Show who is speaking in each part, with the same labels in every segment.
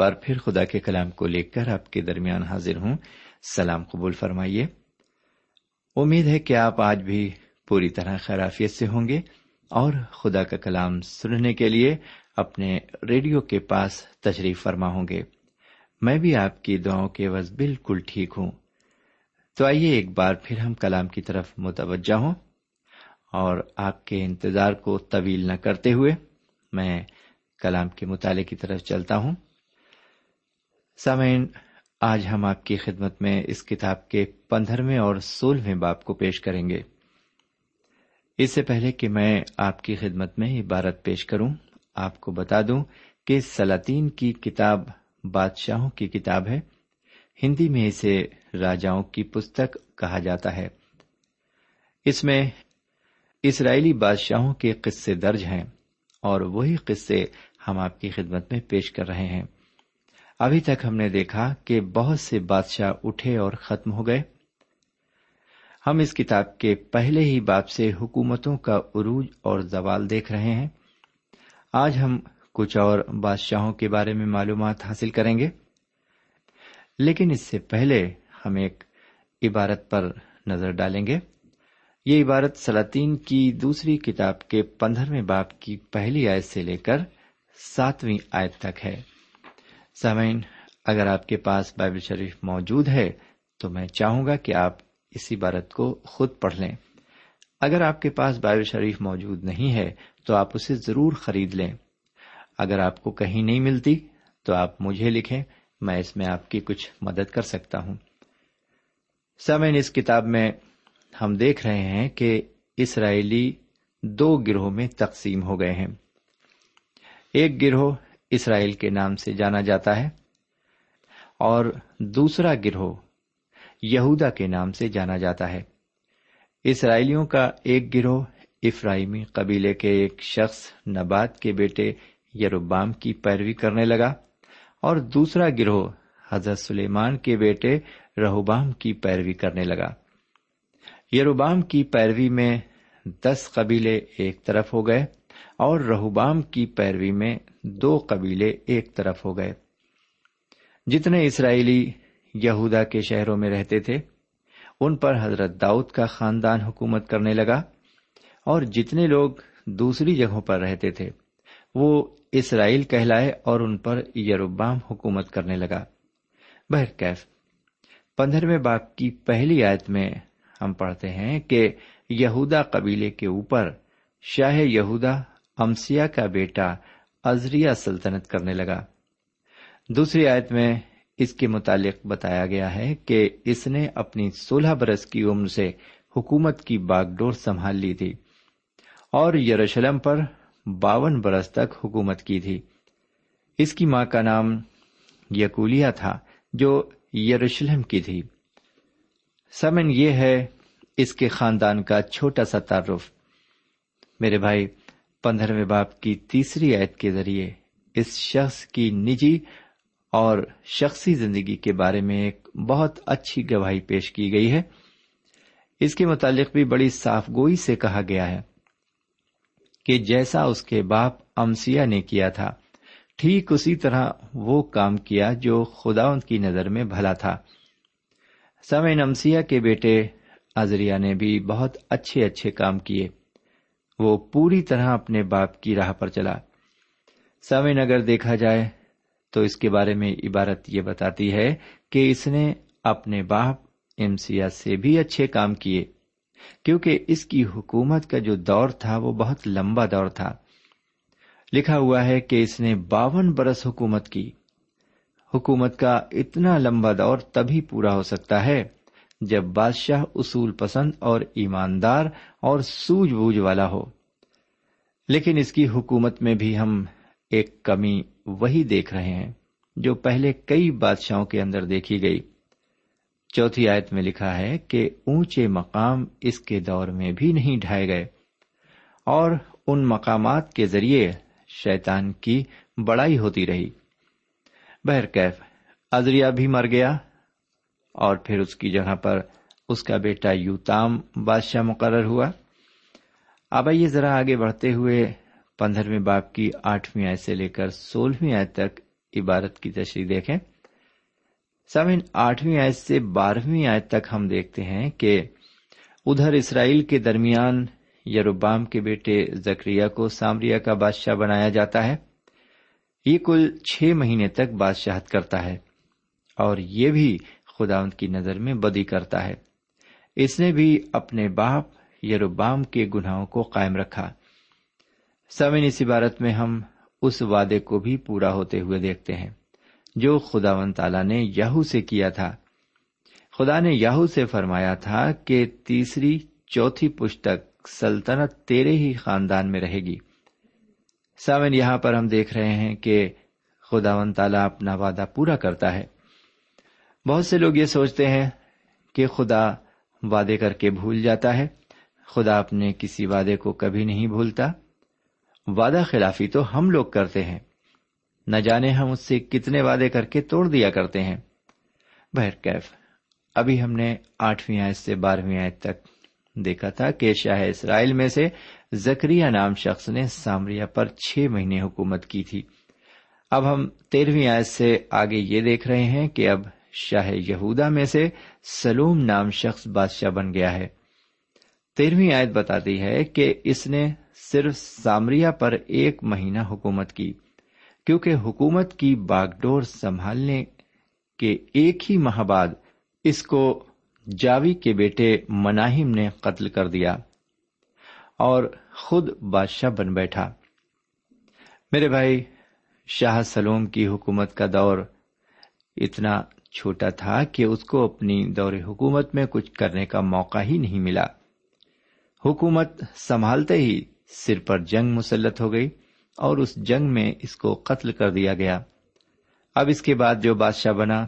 Speaker 1: بار پھر خدا کے کلام کو لے کر آپ کے درمیان حاضر ہوں۔ سلام قبول فرمائیے۔ امید ہے کہ آپ آج بھی پوری طرح خرافیت سے ہوں گے اور خدا کا کلام سننے کے لیے اپنے ریڈیو کے پاس تشریف فرما ہوں گے۔ میں بھی آپ کی دعاؤں کے وز بالکل ٹھیک ہوں۔ تو آئیے ایک بار پھر ہم کلام کی طرف متوجہ ہوں اور آپ کے انتظار کو طویل نہ کرتے ہوئے میں کلام کے مطالعے کی طرف چلتا ہوں۔ سامعین، آج ہم آپ کی خدمت میں اس کتاب کے پندرہویں اور سولہویں باپ کو پیش کریں گے۔ اس سے پہلے کہ میں آپ کی خدمت میں عبارت پیش کروں، آپ کو بتا دوں کہ سلاطین کی کتاب بادشاہوں کی کتاب ہے۔ ہندی میں اسے راجاؤں کی پستک کہا جاتا ہے۔ اس میں اسرائیلی بادشاہوں کے قصے درج ہیں اور وہی قصے ہم آپ کی خدمت میں پیش کر رہے ہیں۔ ابھی تک ہم نے دیکھا کہ بہت سے بادشاہ اٹھے اور ختم ہو گئے۔ ہم اس کتاب کے پہلے ہی باپ سے حکومتوں کا عروج اور زوال دیکھ رہے ہیں۔ آج ہم کچھ اور بادشاہوں کے بارے میں معلومات حاصل کریں گے۔ لیکن اس سے پہلے ہم ایک عبارت پر نظر ڈالیں گے۔ یہ عبارت سلاطین کی دوسری کتاب کے پندرہویں باپ کی پہلی آیت سے لے کر ساتویں آیت تک ہے۔ سامعین، اگر آپ کے پاس بائبل شریف موجود ہے، تو میں چاہوں گا کہ آپ اس عبارت کو خود پڑھ لیں۔ اگر آپ کے پاس بائبل شریف موجود نہیں ہے، تو آپ اسے ضرور خرید لیں۔ اگر آپ کو کہیں نہیں ملتی، تو آپ مجھے لکھیں، میں اس میں آپ کی کچھ مدد کر سکتا ہوں۔ سمین اس کتاب میں ہم دیکھ رہے ہیں کہ اسرائیلی دو گروہ میں تقسیم ہو گئے ہیں۔ ایک گروہ اسرائیل کے نام سے جانا جاتا ہے اور دوسرا گروہ یہودا کے نام سے جانا جاتا ہے۔ اسرائیلیوں کا ایک گروہ افراہیمی قبیلے کے ایک شخص نبات کے بیٹے یروبام کی پیروی کرنے لگا اور دوسرا گروہ حضرت سلیمان کے بیٹے رہوبام کی پیروی کرنے لگا۔ یروبام کی پیروی میں دس قبیلے ایک طرف ہو گئے۔ اور رہوبام کی پیروی میں دو قبیلے ایک طرف ہو گئے۔ جتنے اسرائیلی یہودا کے شہروں میں رہتے تھے، ان پر حضرت داؤد کا خاندان حکومت کرنے لگا اور جتنے لوگ دوسری جگہوں پر رہتے تھے، وہ اسرائیل کہلائے اور ان پر یروبام حکومت کرنے لگا۔ بہرکیف پندرہویں باپ کی پہلی آیت میں ہم پڑھتے ہیں کہ یہودا قبیلے کے اوپر شاہ یہودا امسیا کا بیٹا ازریا سلطنت کرنے لگا۔ دوسری آیت میں اس کے متعلق بتایا گیا ہے کہ اس نے اپنی سولہ برس کی عمر سے حکومت کی باغ ڈور سنبھال لی تھی اور یروشلم پر باون برس تک حکومت کی تھی۔ اس کی ماں کا نام یقولیا تھا جو یروشلم کی تھی۔ سمن یہ ہے اس کے خاندان کا چھوٹا سا تعارف۔ میرے بھائی، پندرہویں باپ کی تیسری عید کے ذریعے اس شخص کی نجی اور شخصی زندگی کے بارے میں ایک بہت اچھی گواہی پیش کی گئی ہے۔ اس کے متعلق بھی بڑی صاف گوئی سے کہا گیا ہے کہ جیسا اس کے باپ امسیا نے کیا تھا، ٹھیک اسی طرح وہ کام کیا جو خدا ان کی نظر میں بھلا تھا۔ سمے امسیا کے بیٹے ازریا نے بھی بہت اچھے اچھے کام کیے۔ وہ پوری طرح اپنے باپ کی راہ پر چلا۔ سمین اگر دیکھا جائے تو اس کے بارے میں عبارت یہ بتاتی ہے کہ اس نے اپنے باپ امسیا سے بھی اچھے کام کیے، کیونکہ اس کی حکومت کا جو دور تھا وہ بہت لمبا دور تھا۔ لکھا ہوا ہے کہ اس نے باون برس حکومت کی۔ حکومت کا اتنا لمبا دور تبھی پورا ہو سکتا ہے۔ جب بادشاہ اصول پسند اور ایماندار اور سوجھ بوجھ والا ہو۔ لیکن اس کی حکومت میں بھی ہم ایک کمی وہی دیکھ رہے ہیں جو پہلے کئی بادشاہوں کے اندر دیکھی گئی۔ چوتھی آیت میں لکھا ہے کہ اونچے مقام اس کے دور میں بھی نہیں ڈھائے گئے اور ان مقامات کے ذریعے شیطان کی بڑائی ہوتی رہی۔ بہرکیف ازریا بھی مر گیا۔ اور پھر اس کی جگہ پر اس کا بیٹا یوتام بادشاہ مقرر ہوا۔ اب آئیے ذرا آگے بڑھتے ہوئے پندرہویں باپ کی آٹھویں آئے سے لے کر سولہویں آئے تک عبارت کی تشریح دیکھیں۔ سمن آٹھویں آیت سے بارہویں آیت تک ہم دیکھتے ہیں کہ ادھر اسرائیل کے درمیان یروبام کے بیٹے زکریہ کو سامریا کا بادشاہ بنایا جاتا ہے۔ یہ کل چھ مہینے تک بادشاہت کرتا ہے اور یہ بھی خدا کی نظر میں بدی کرتا ہے۔ اس نے بھی اپنے باپ یروبام کے گناہوں کو قائم رکھا۔ سمن اس عبارت میں ہم اس وعدے کو بھی پورا ہوتے ہوئے دیکھتے ہیں، جو خدا و تعالی نے یاہو سے کیا تھا۔ خدا نے یاہو سے فرمایا تھا کہ تیسری چوتھی پشتک سلطنت تیرے ہی خاندان میں رہے گی۔ سامن یہاں پر ہم دیکھ رہے ہیں کہ خدا و تعالیٰ اپنا وعدہ پورا کرتا ہے۔ بہت سے لوگ یہ سوچتے ہیں کہ خدا وعدے کر کے بھول جاتا ہے۔ خدا اپنے کسی وعدے کو کبھی نہیں بھولتا۔ وعدہ خلافی تو ہم لوگ کرتے ہیں۔ نہ جانے ہم اس سے کتنے وعدے کر کے توڑ دیا کرتے ہیں۔ کیف، ابھی ہم نے آٹھویں آیت سے بارہویں آیت تک دیکھا تھا کہ شاہ اسرائیل میں سے زکری نام شخص نے سامریا پر چھ مہینے حکومت کی تھی۔ اب ہم تیرہویں آیت سے آگے یہ دیکھ رہے ہیں کہ اب شاہ یہودا میں سے سلوم نام شخص بادشاہ بن گیا ہے۔ تیرہویں آیت بتاتی ہے کہ اس نے صرف سامریا پر ایک مہینہ حکومت کی، کیونکہ حکومت کی باغ ڈور سنبھالنے کے ایک ہی ماہ بعد اس کو جاوی کے بیٹے مناہم نے قتل کر دیا اور خود بادشاہ بن بیٹھا۔ میرے بھائی، شاہ سلوم کی حکومت کا دور اتنا چھوٹا تھا کہ اس کو اپنی دور حکومت میں کچھ کرنے کا موقع ہی نہیں ملا۔ حکومت سنبھالتے ہی سر پر جنگ مسلط ہو گئی اور اس جنگ میں اس کو قتل کر دیا گیا۔ اب اس کے بعد جو بادشاہ بنا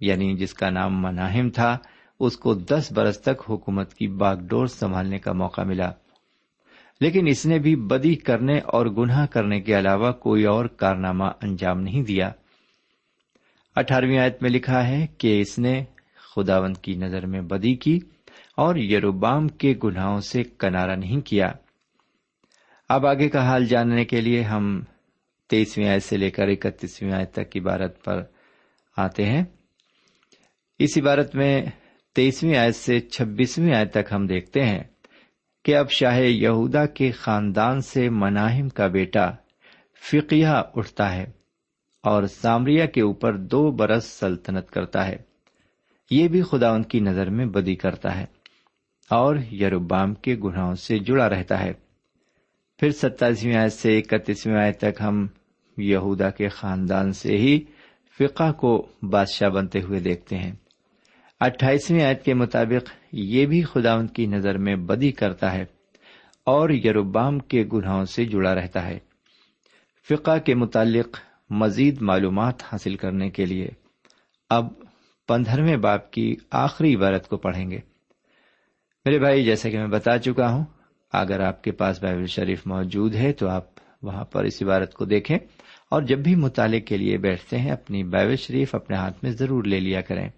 Speaker 1: یعنی جس کا نام مناہم تھا، اس کو دس برس تک حکومت کی باغ ڈور سنبھالنے کا موقع ملا۔ لیکن اس نے بھی بدی کرنے اور گناہ کرنے کے علاوہ کوئی اور کارنامہ انجام نہیں دیا۔ اٹھارہویں آیت میں لکھا ہے کہ اس نے خداوند کی نظر میں بدی کی اور یروبام کے گناہوں سے کنارا نہیں کیا۔ اب آگے کا حال جاننے کے لیے ہم تیسویں آیت سے لے کر اکتیسویں آیت تک عبارت پر آتے ہیں۔ اس عبارت میں تیسویں آیت سے چھبیسویں آیت تک ہم دیکھتے ہیں کہ اب شاہ یہودا کے خاندان سے مناہم کا بیٹا فقیہ اٹھتا ہے۔ اور سامریا کے اوپر دو برس سلطنت کرتا ہے۔ یہ بھی خدا ان کی نظر میں بدی کرتا ہے اور یروبام کے گناہوں سے جڑا رہتا ہے۔ پھر ستائیسویں آیت سے اکتیسویں آیت تک ہم یہودا کے خاندان سے ہی فقہ کو بادشاہ بنتے ہوئے دیکھتے ہیں۔ اٹھائیسویں آیت کے مطابق یہ بھی خدا ان کی نظر میں بدی کرتا ہے اور یروبام کے گناہوں سے جڑا رہتا ہے۔ فقہ کے متعلق مزید معلومات حاصل کرنے کے لیے اب پندرہویں باپ کی آخری عبارت کو پڑھیں گے۔ میرے بھائی، جیسا کہ میں بتا چکا ہوں، اگر آپ کے پاس بائبل شریف موجود ہے تو آپ وہاں پر اس عبارت کو دیکھیں اور جب بھی مطالعے کے لیے بیٹھتے ہیں، اپنی بائبل شریف اپنے ہاتھ میں ضرور لے لیا کریں۔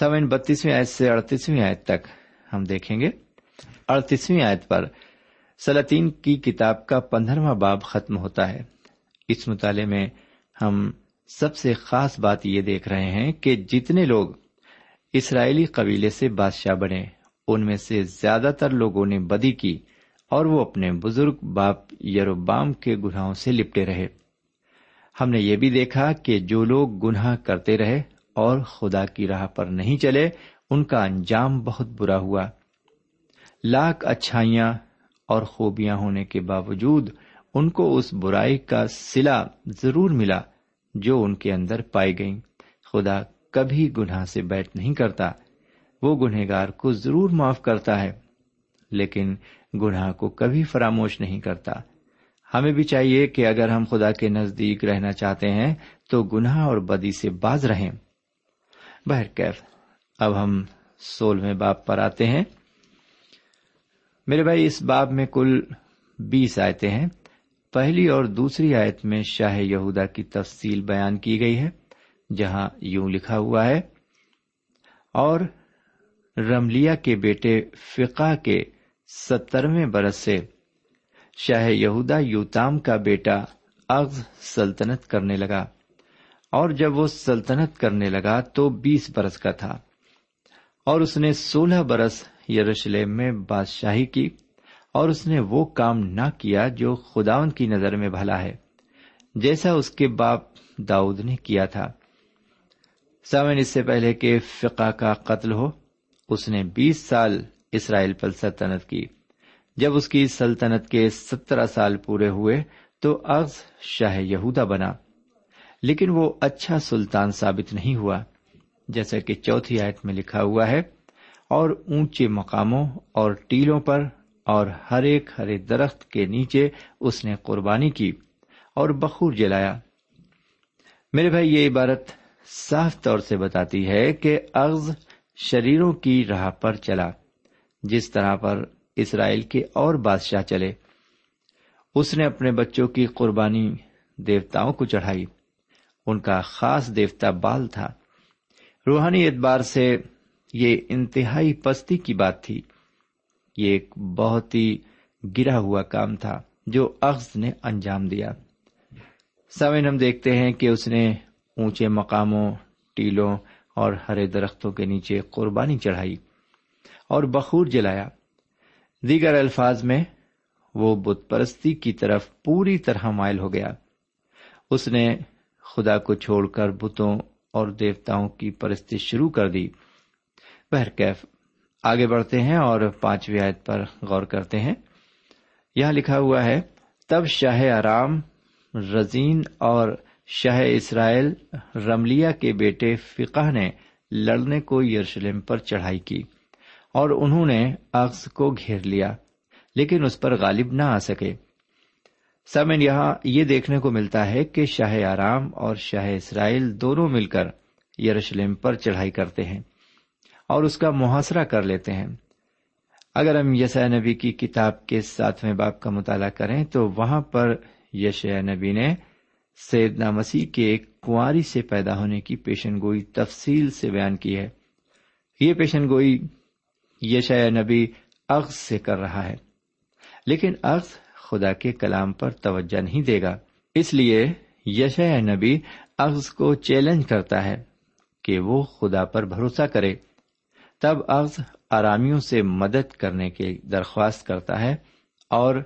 Speaker 1: سوئن بتیسویں آیت سے اڑتیسویں آیت تک ہم دیکھیں گے۔ اڑتیسویں آیت پر سلاطین کی کتاب کا پندرہواں باب ختم ہوتا ہے۔ اس مطالعے میں ہم سب سے خاص بات یہ دیکھ رہے ہیں کہ جتنے لوگ اسرائیلی قبیلے سے بادشاہ بنے، ان میں سے زیادہ تر لوگوں نے بدی کی اور وہ اپنے بزرگ باپ یروبام کے گناہوں سے لپٹے رہے۔ ہم نے یہ بھی دیکھا کہ جو لوگ گناہ کرتے رہے اور خدا کی راہ پر نہیں چلے، ان کا انجام بہت برا ہوا۔ لاکھ اچھائیاں اور خوبیاں ہونے کے باوجود ان کو اس برائی کا سلا ضرور ملا جو ان کے اندر پائی گئی خدا کبھی گناہ سے بیٹھ نہیں کرتا۔ وہ گنہگار کو ضرور معاف کرتا ہے، لیکن گناہ کو کبھی فراموش نہیں کرتا۔ ہمیں بھی چاہیے کہ اگر ہم خدا کے نزدیک رہنا چاہتے ہیں تو گناہ اور بدی سے باز رہیں۔ بہرکیف اب ہم سولہویں باب پر آتے ہیں۔ میرے بھائی، اس باب میں کل بیس آیتیں ہیں۔ پہلی اور دوسری آیت میں شاہ یہودا کی تفصیل بیان کی گئی ہے، جہاں یوں لکھا ہوا ہے، اور رملیا کے بیٹے فقہ کے سترویں برس سے شاہ یہودا یوتام کا بیٹا اغز سلطنت کرنے لگا، اور جب وہ سلطنت کرنے لگا تو بیس برس کا تھا، اور اس نے سولہ برس یروشلم میں بادشاہی کی۔ اور اس نے وہ کام نہ کیا جو خداون کی نظر میں بھلا ہے، جیسا اس کے باپ داؤد نے کیا تھا۔ سامن اس سے پہلے کہ فقہ کا قتل ہو، اس نے بیس سال اسرائیل پر سلطنت کی۔ جب اس کی سلطنت کے سترہ سال پورے ہوئے تو اغز شاہ یہودا بنا، لیکن وہ اچھا سلطان ثابت نہیں ہوا، جیسا کہ چوتھی آیت میں لکھا ہوا ہے، اور اونچے مقاموں اور ٹیلوں پر اور ہر ایک ہرے درخت کے نیچے اس نے قربانی کی اور بخور جلایا۔ میرے بھائی، یہ عبارت صاف طور سے بتاتی ہے کہ اغز شریروں کی راہ پر چلا، جس طرح پر اسرائیل کے اور بادشاہ چلے۔ اس نے اپنے بچوں کی قربانی دیوتاؤں کو چڑھائی۔ ان کا خاص دیوتا بال تھا۔ روحانی اعتبار سے یہ انتہائی پستی کی بات تھی۔ یہ ایک بہت ہی گرا ہوا کام تھا جو اخذ نے انجام دیا۔ سوین ہم دیکھتے ہیں کہ اس نے اونچے مقاموں، ٹیلوں اور ہرے درختوں کے نیچے قربانی چڑھائی اور بخور جلایا۔ دیگر الفاظ میں وہ بت پرستی کی طرف پوری طرح مائل ہو گیا۔ اس نے خدا کو چھوڑ کر بتوں اور دیوتاؤں کی پرستی شروع کر دی۔ بہرکیف آگے بڑھتے ہیں اور پانچویں آیت پر غور کرتے ہیں۔ یہاں لکھا ہوا ہے، تب شاہ آرام، رزین اور شاہ اسرائیل رملیا کے بیٹے فقہ نے لڑنے کو یروشلم پر چڑھائی کی اور انہوں نے عکس کو گھیر لیا، لیکن اس پر غالب نہ آ سکے۔ سمن یہاں یہ دیکھنے کو ملتا ہے کہ شاہ آرام اور شاہ اسرائیل دونوں مل کر یروشلم پر چڑھائی کرتے ہیں۔ اور اس کا محاصرہ کر لیتے ہیں۔ اگر ہم یس نبی کی کتاب کے ساتویں باپ کا مطالعہ کریں تو وہاں پر یش نبی نے سیدنا مسیح کے ایک کنواری سے پیدا ہونے کی پیشن گوئی تفصیل سے بیان کی ہے۔ یہ پیشن گوئی یش نبی اغز سے کر رہا ہے۔ لیکن اغز خدا کے کلام پر توجہ نہیں دے گا۔ اس لیے یش نبی اغز کو چیلنج کرتا ہے کہ وہ خدا پر بھروسہ کرے۔ تب اغز آرامیوں سے مدد کرنے کی درخواست کرتا ہے اور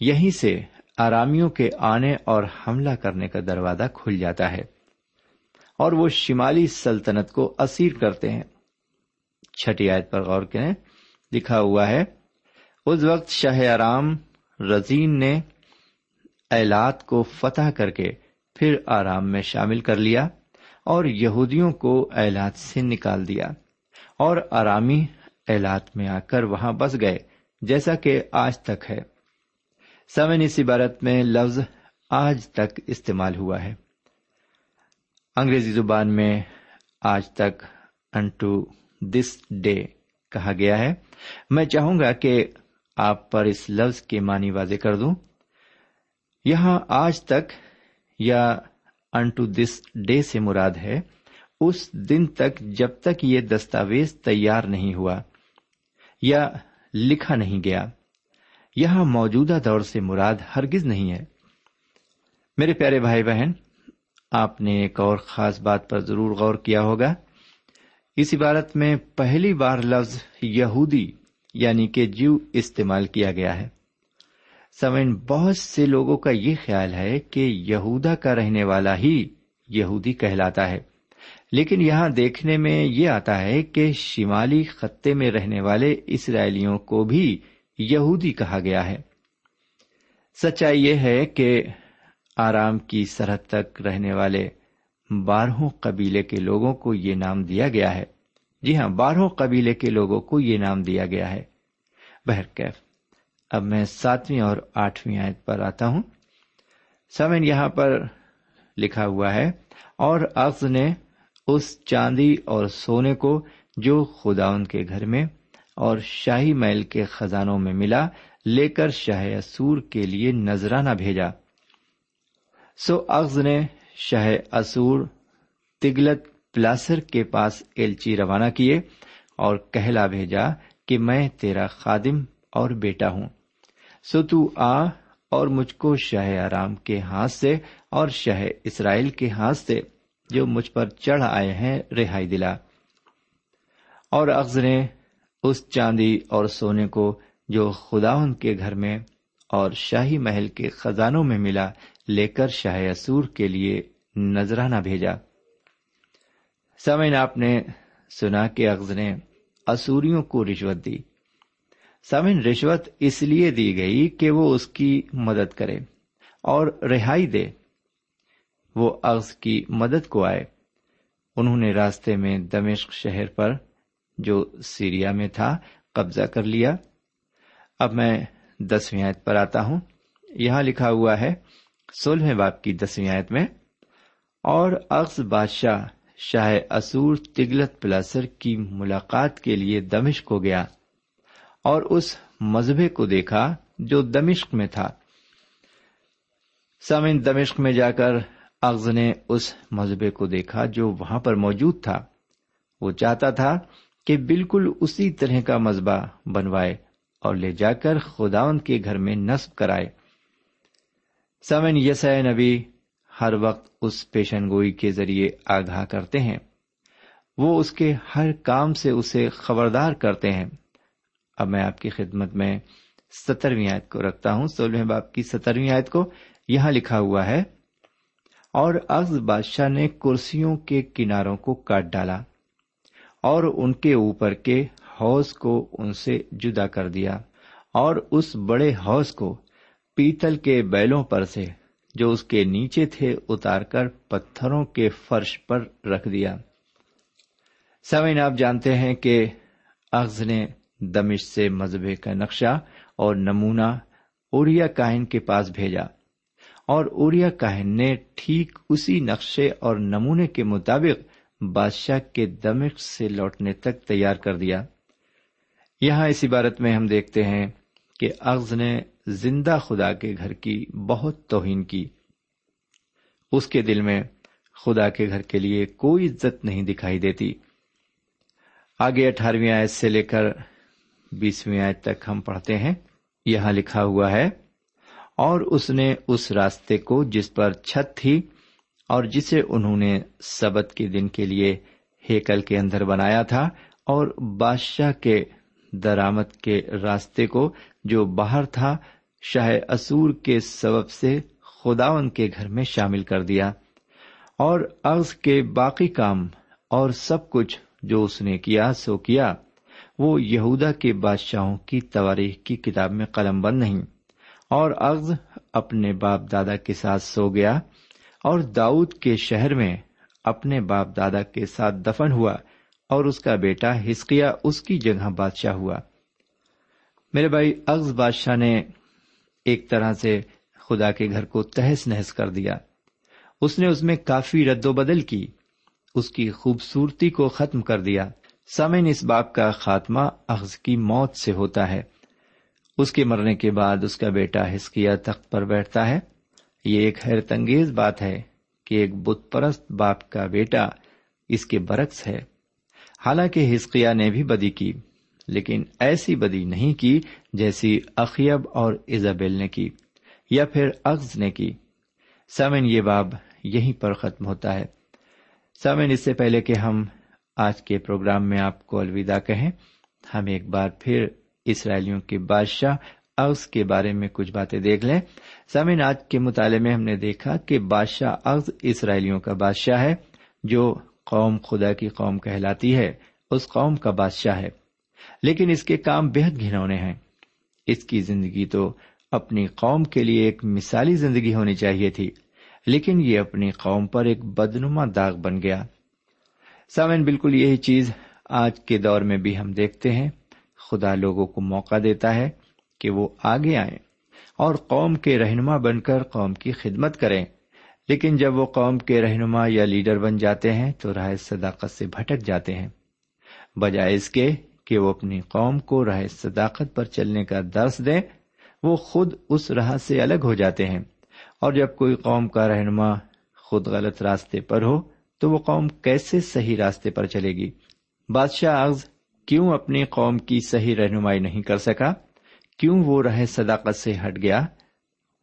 Speaker 1: یہیں سے آرامیوں کے آنے اور حملہ کرنے کا دروازہ کھل جاتا ہے اور وہ شمالی سلطنت کو اسیر کرتے ہیں۔ چھٹی آیت پر غور کریں۔ لکھا ہوا ہے، اس وقت شاہ آرام رزین نے اعلات کو فتح کر کے پھر آرام میں شامل کر لیا اور یہودیوں کو اعلات سے نکال دیا۔ اور آرامی اعلات میں آ کر وہاں بس گئے، جیسا کہ آج تک ہے۔ سمن اس عبارت میں لفظ آج تک استعمال ہوا ہے۔ انگریزی زبان میں آج تک انٹو دس ڈے کہا گیا ہے۔ میں چاہوں گا کہ آپ پر اس لفظ کے معنی واضح کر دوں۔ یہاں آج تک یا انٹو دس ڈے سے مراد ہے۔ اس دن تک جب تک یہ دستاویز تیار نہیں ہوا یا لکھا نہیں گیا۔ یہاں موجودہ دور سے مراد ہرگز نہیں ہے۔ میرے پیارے بھائی بہن، آپ نے ایک اور خاص بات پر ضرور غور کیا ہوگا۔ اس عبارت میں پہلی بار لفظ یہودی یعنی کہ جیو استعمال کیا گیا ہے۔ سمن، بہت سے لوگوں کا یہ خیال ہے کہ یہودا کا رہنے والا ہی یہودی کہلاتا ہے۔ لیکن یہاں دیکھنے میں یہ آتا ہے کہ شمالی خطے میں رہنے والے اسرائیلیوں کو بھی یہودی کہا گیا ہے۔ سچائی یہ ہے کہ آرام کی سرحد تک رہنے والے بارہوں قبیلے کے لوگوں کو یہ نام دیا گیا ہے۔ جی ہاں بارہوں قبیلے کے لوگوں کو یہ نام دیا گیا ہے۔ بہرکیف اب میں ساتویں اور آٹھویں آیت پر آتا ہوں۔ سمن یہاں پر لکھا ہوا ہے، اور افز نے اس چاندی اور سونے کو جو خدا ان کے گھر میں اور شاہی محل کے خزانوں میں ملا، لے کر شاہ اسور کے لیے نذرانہ بھیجا۔ سو اغز نے شاہ اسور تگلت پلاسر کے پاس ایلچی روانہ کیے اور کہلا بھیجا کہ میں تیرا خادم اور بیٹا ہوں۔ سو تو آ اور مجھ کو شہ آرام کے ہاتھ سے اور شہ اسرائیل کے ہاتھ سے۔ جو مجھ پر چڑھ آئے ہیں، رہائی دلا۔ اور اغز نے اس چاندی اور سونے کو جو خدا ان کے گھر میں اور شاہی محل کے خزانوں میں ملا، لے کر شاہ اسور کے لیے نذرانہ بھیجا۔ سمین آپ نے سنا کہ اغز نے اسوریوں کو رشوت دی۔ سمن رشوت اس لیے دی گئی کہ وہ اس کی مدد کرے اور رہائی دے۔ وہ اغز کی مدد کو آئے۔ انہوں نے راستے میں دمشق شہر پر، جو سیریا میں تھا، قبضہ کر لیا۔ اب میں دسویں آیت پر آتا ہوں۔ یہاں لکھا ہوا ہے، سولہویں باپ کی دسویں آیت میں، اور اغز بادشاہ شاہ اسور تگلت پلاسر کی ملاقات کے لیے دمشق کو گیا اور اس مذہبے کو دیکھا جو دمشق میں تھا۔ سامن دمشق میں جا کر اغز نے اس مذہبے کو دیکھا جو وہاں پر موجود تھا۔ وہ چاہتا تھا کہ بالکل اسی طرح کا مذبح بنوائے اور لے جا کر خداون کے گھر میں نصب کرائے۔ سمن یس نبی ہر وقت اس پیشن گوئی کے ذریعے آگاہ کرتے ہیں۔ وہ اس کے ہر کام سے اسے خبردار کرتے ہیں۔ اب میں آپ کی خدمت میں سترویں آیت کو رکھتا ہوں۔ سولہویں باپ کی سترویں آیت کو یہاں لکھا ہوا ہے۔ اور اغز بادشاہ نے کرسیوں کے کناروں کو کاٹ ڈالا اور ان کے اوپر کے حوض کو ان سے جدا کر دیا اور اس بڑے حوض کو پیتل کے بیلوں پر سے جو اس کے نیچے تھے اتار کر پتھروں کے فرش پر رکھ دیا۔ سمین آپ جانتے ہیں کہ اغز نے دمش سے مذہبے کا نقشہ اور نمونہ اوریا کاہن کے پاس بھیجا۔ اور اوریا کاہن نے ٹھیک اسی نقشے اور نمونے کے مطابق بادشاہ کے دمش سے لوٹنے تک تیار کر دیا۔ یہاں اس عبارت میں ہم دیکھتے ہیں کہ اغز نے زندہ خدا کے گھر کی بہت توہین کی۔ اس کے دل میں خدا کے گھر کے لیے کوئی عزت نہیں دکھائی دیتی۔ آگے اٹھارہویں آیت سے لے کر بیسویں آیت تک ہم پڑھتے ہیں۔ یہاں لکھا ہوا ہے اور اس نے اس راستے کو جس پر چھت تھی اور جسے انہوں نے سبت کے دن کے لیے ہیکل کے اندر بنایا تھا اور بادشاہ کے درامت کے راستے کو جو باہر تھا، شاہ اسور کے سبب سے خداون کے گھر میں شامل کر دیا۔ اور عرض کے باقی کام اور سب کچھ جو اس نے کیا، سو کیا۔ وہ یہودا کے بادشاہوں کی تواریخ کی کتاب میں قلم بند نہیں۔ اور اغز اپنے باپ دادا کے ساتھ سو گیا اور داؤد کے شہر میں اپنے باپ دادا کے ساتھ دفن ہوا اور اس کا بیٹا ہسکیا اس کی جگہ بادشاہ ہوا۔ میرے بھائی، اغز بادشاہ نے ایک طرح سے خدا کے گھر کو تہس نہس کر دیا۔ اس نے اس میں کافی رد و بدل کی، اس کی خوبصورتی کو ختم کر دیا۔ سمن اس باپ کا خاتمہ اخذ کی موت سے ہوتا ہے۔ اس کے مرنے کے بعد اس کا بیٹا ہسکیا تخت پر بیٹھتا ہے۔ یہ ایک حیرت انگیز بات ہے کہ ایک بت پرست باپ کا بیٹا اس کے برعکس ہے۔ حالانکہ ہسکیا نے بھی بدی کی، لیکن ایسی بدی نہیں کی جیسی اخیب اور ایزابیل نے کی، یا پھر اغز نے کی۔ سمن یہ باب یہیں پر ختم ہوتا ہے۔ سمن اس سے پہلے کہ ہم آج کے پروگرام میں آپ کو الوداع کہیں، ہم ایک بار پھر اسرائیلیوں کے بادشاہ اغز کے بارے میں کچھ باتیں دیکھ لیں۔ سمین آج کے مطالعے میں ہم نے دیکھا کہ بادشاہ اغز اسرائیلیوں کا بادشاہ ہے، جو قوم خدا کی قوم کہلاتی ہے، اس قوم کا بادشاہ ہے۔ لیکن اس کے کام بےحد گھنونے ہیں۔ اس کی زندگی تو اپنی قوم کے لیے ایک مثالی زندگی ہونی چاہیے تھی، لیکن یہ اپنی قوم پر ایک بدنما داغ بن گیا۔ سامن بالکل یہی چیز آج کے دور میں بھی ہم دیکھتے ہیں۔ خدا لوگوں کو موقع دیتا ہے کہ وہ آگے آئیں اور قوم کے رہنما بن کر قوم کی خدمت کریں۔ لیکن جب وہ قوم کے رہنما یا لیڈر بن جاتے ہیں تو رائے صداقت سے بھٹک جاتے ہیں۔ بجائے اس کے کہ وہ اپنی قوم کو راہ صداقت پر چلنے کا درس دیں، وہ خود اس راہ سے الگ ہو جاتے ہیں۔ اور جب کوئی قوم کا رہنما خود غلط راستے پر ہو تو وہ قوم کیسے صحیح راستے پر چلے گی؟ بادشاہ اغز کیوں اپنی قوم کی صحیح رہنمائی نہیں کر سکا؟ کیوں وہ رہ صداقت سے ہٹ گیا؟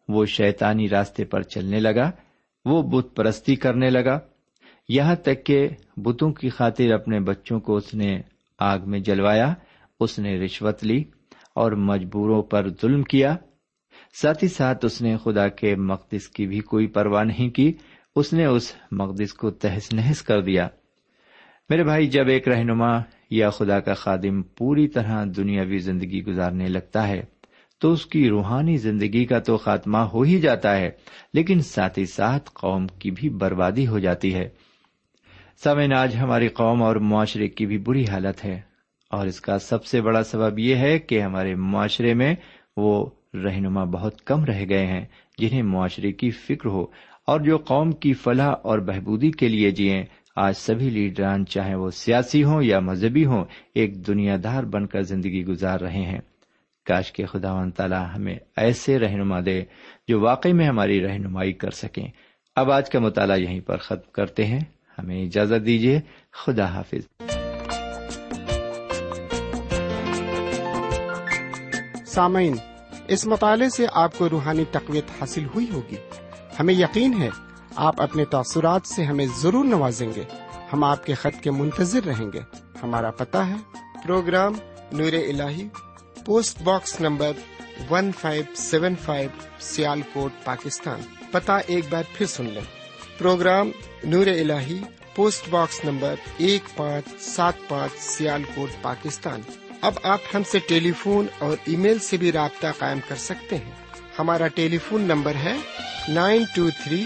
Speaker 1: وہ شیطانی راستے پر چلنے لگا، وہ بت پرستی کرنے لگا۔ یہاں تک کہ بتوں کی خاطر اپنے بچوں کو اس نے آگ میں جلوایا، اس نے رشوت لی اور مجبوروں پر ظلم کیا۔ ساتھ ہی ساتھ اس نے خدا کے مقدس کی بھی کوئی پرواہ نہیں کی، اس نے اس مقدس کو تہس نہس کر دیا۔ میرے بھائی، جب ایک رہنما یا خدا کا خادم پوری طرح دنیاوی زندگی گزارنے لگتا ہے، تو اس کی روحانی زندگی کا تو خاتمہ ہو ہی جاتا ہے، لیکن ساتھ ہی ساتھ قوم کی بھی بربادی ہو جاتی ہے۔ سمن آج ہماری قوم اور معاشرے کی بھی بری حالت ہے، اور اس کا سب سے بڑا سبب یہ ہے کہ ہمارے معاشرے میں وہ رہنما بہت کم رہ گئے ہیں، جنہیں معاشرے کی فکر ہو، اور جو قوم کی فلاح اور بہبودی کے لیے جیے آج سبھی لیڈران چاہے وہ سیاسی ہوں یا مذہبی ہوں، ایک دنیا دار بن کر زندگی گزار رہے ہیں۔ کاش کے خدا و تعالیٰ ہمیں ایسے رہنما دے جو واقعی میں ہماری رہنمائی کر سکیں۔ اب آج کا مطالعہ یہیں پر ختم کرتے ہیں۔ ہمیں اجازت دیجیے خدا حافظ۔
Speaker 2: سامعین، اس مطالعے سے آپ کو روحانی تقویت حاصل ہوئی ہوگی۔ ہمیں یقین ہے آپ اپنے تاثرات سے ہمیں ضرور نوازیں گے۔ ہم آپ کے خط کے منتظر رہیں گے۔ ہمارا پتہ ہے۔ پروگرام نور ال post box number one five seven five Sialkot Pakistan. پتا ایک بار پھر سن لیں۔ پروگرام نور ال پوسٹ باکس نمبر ایک پانچ سات پانچ سیال کوٹ پاکستان۔ اب آپ ہم سے ٹیلی فون اور ای میل سے بھی رابطہ قائم کر سکتے ہیں۔ ہمارا ٹیلی فون نمبر ہے nine two three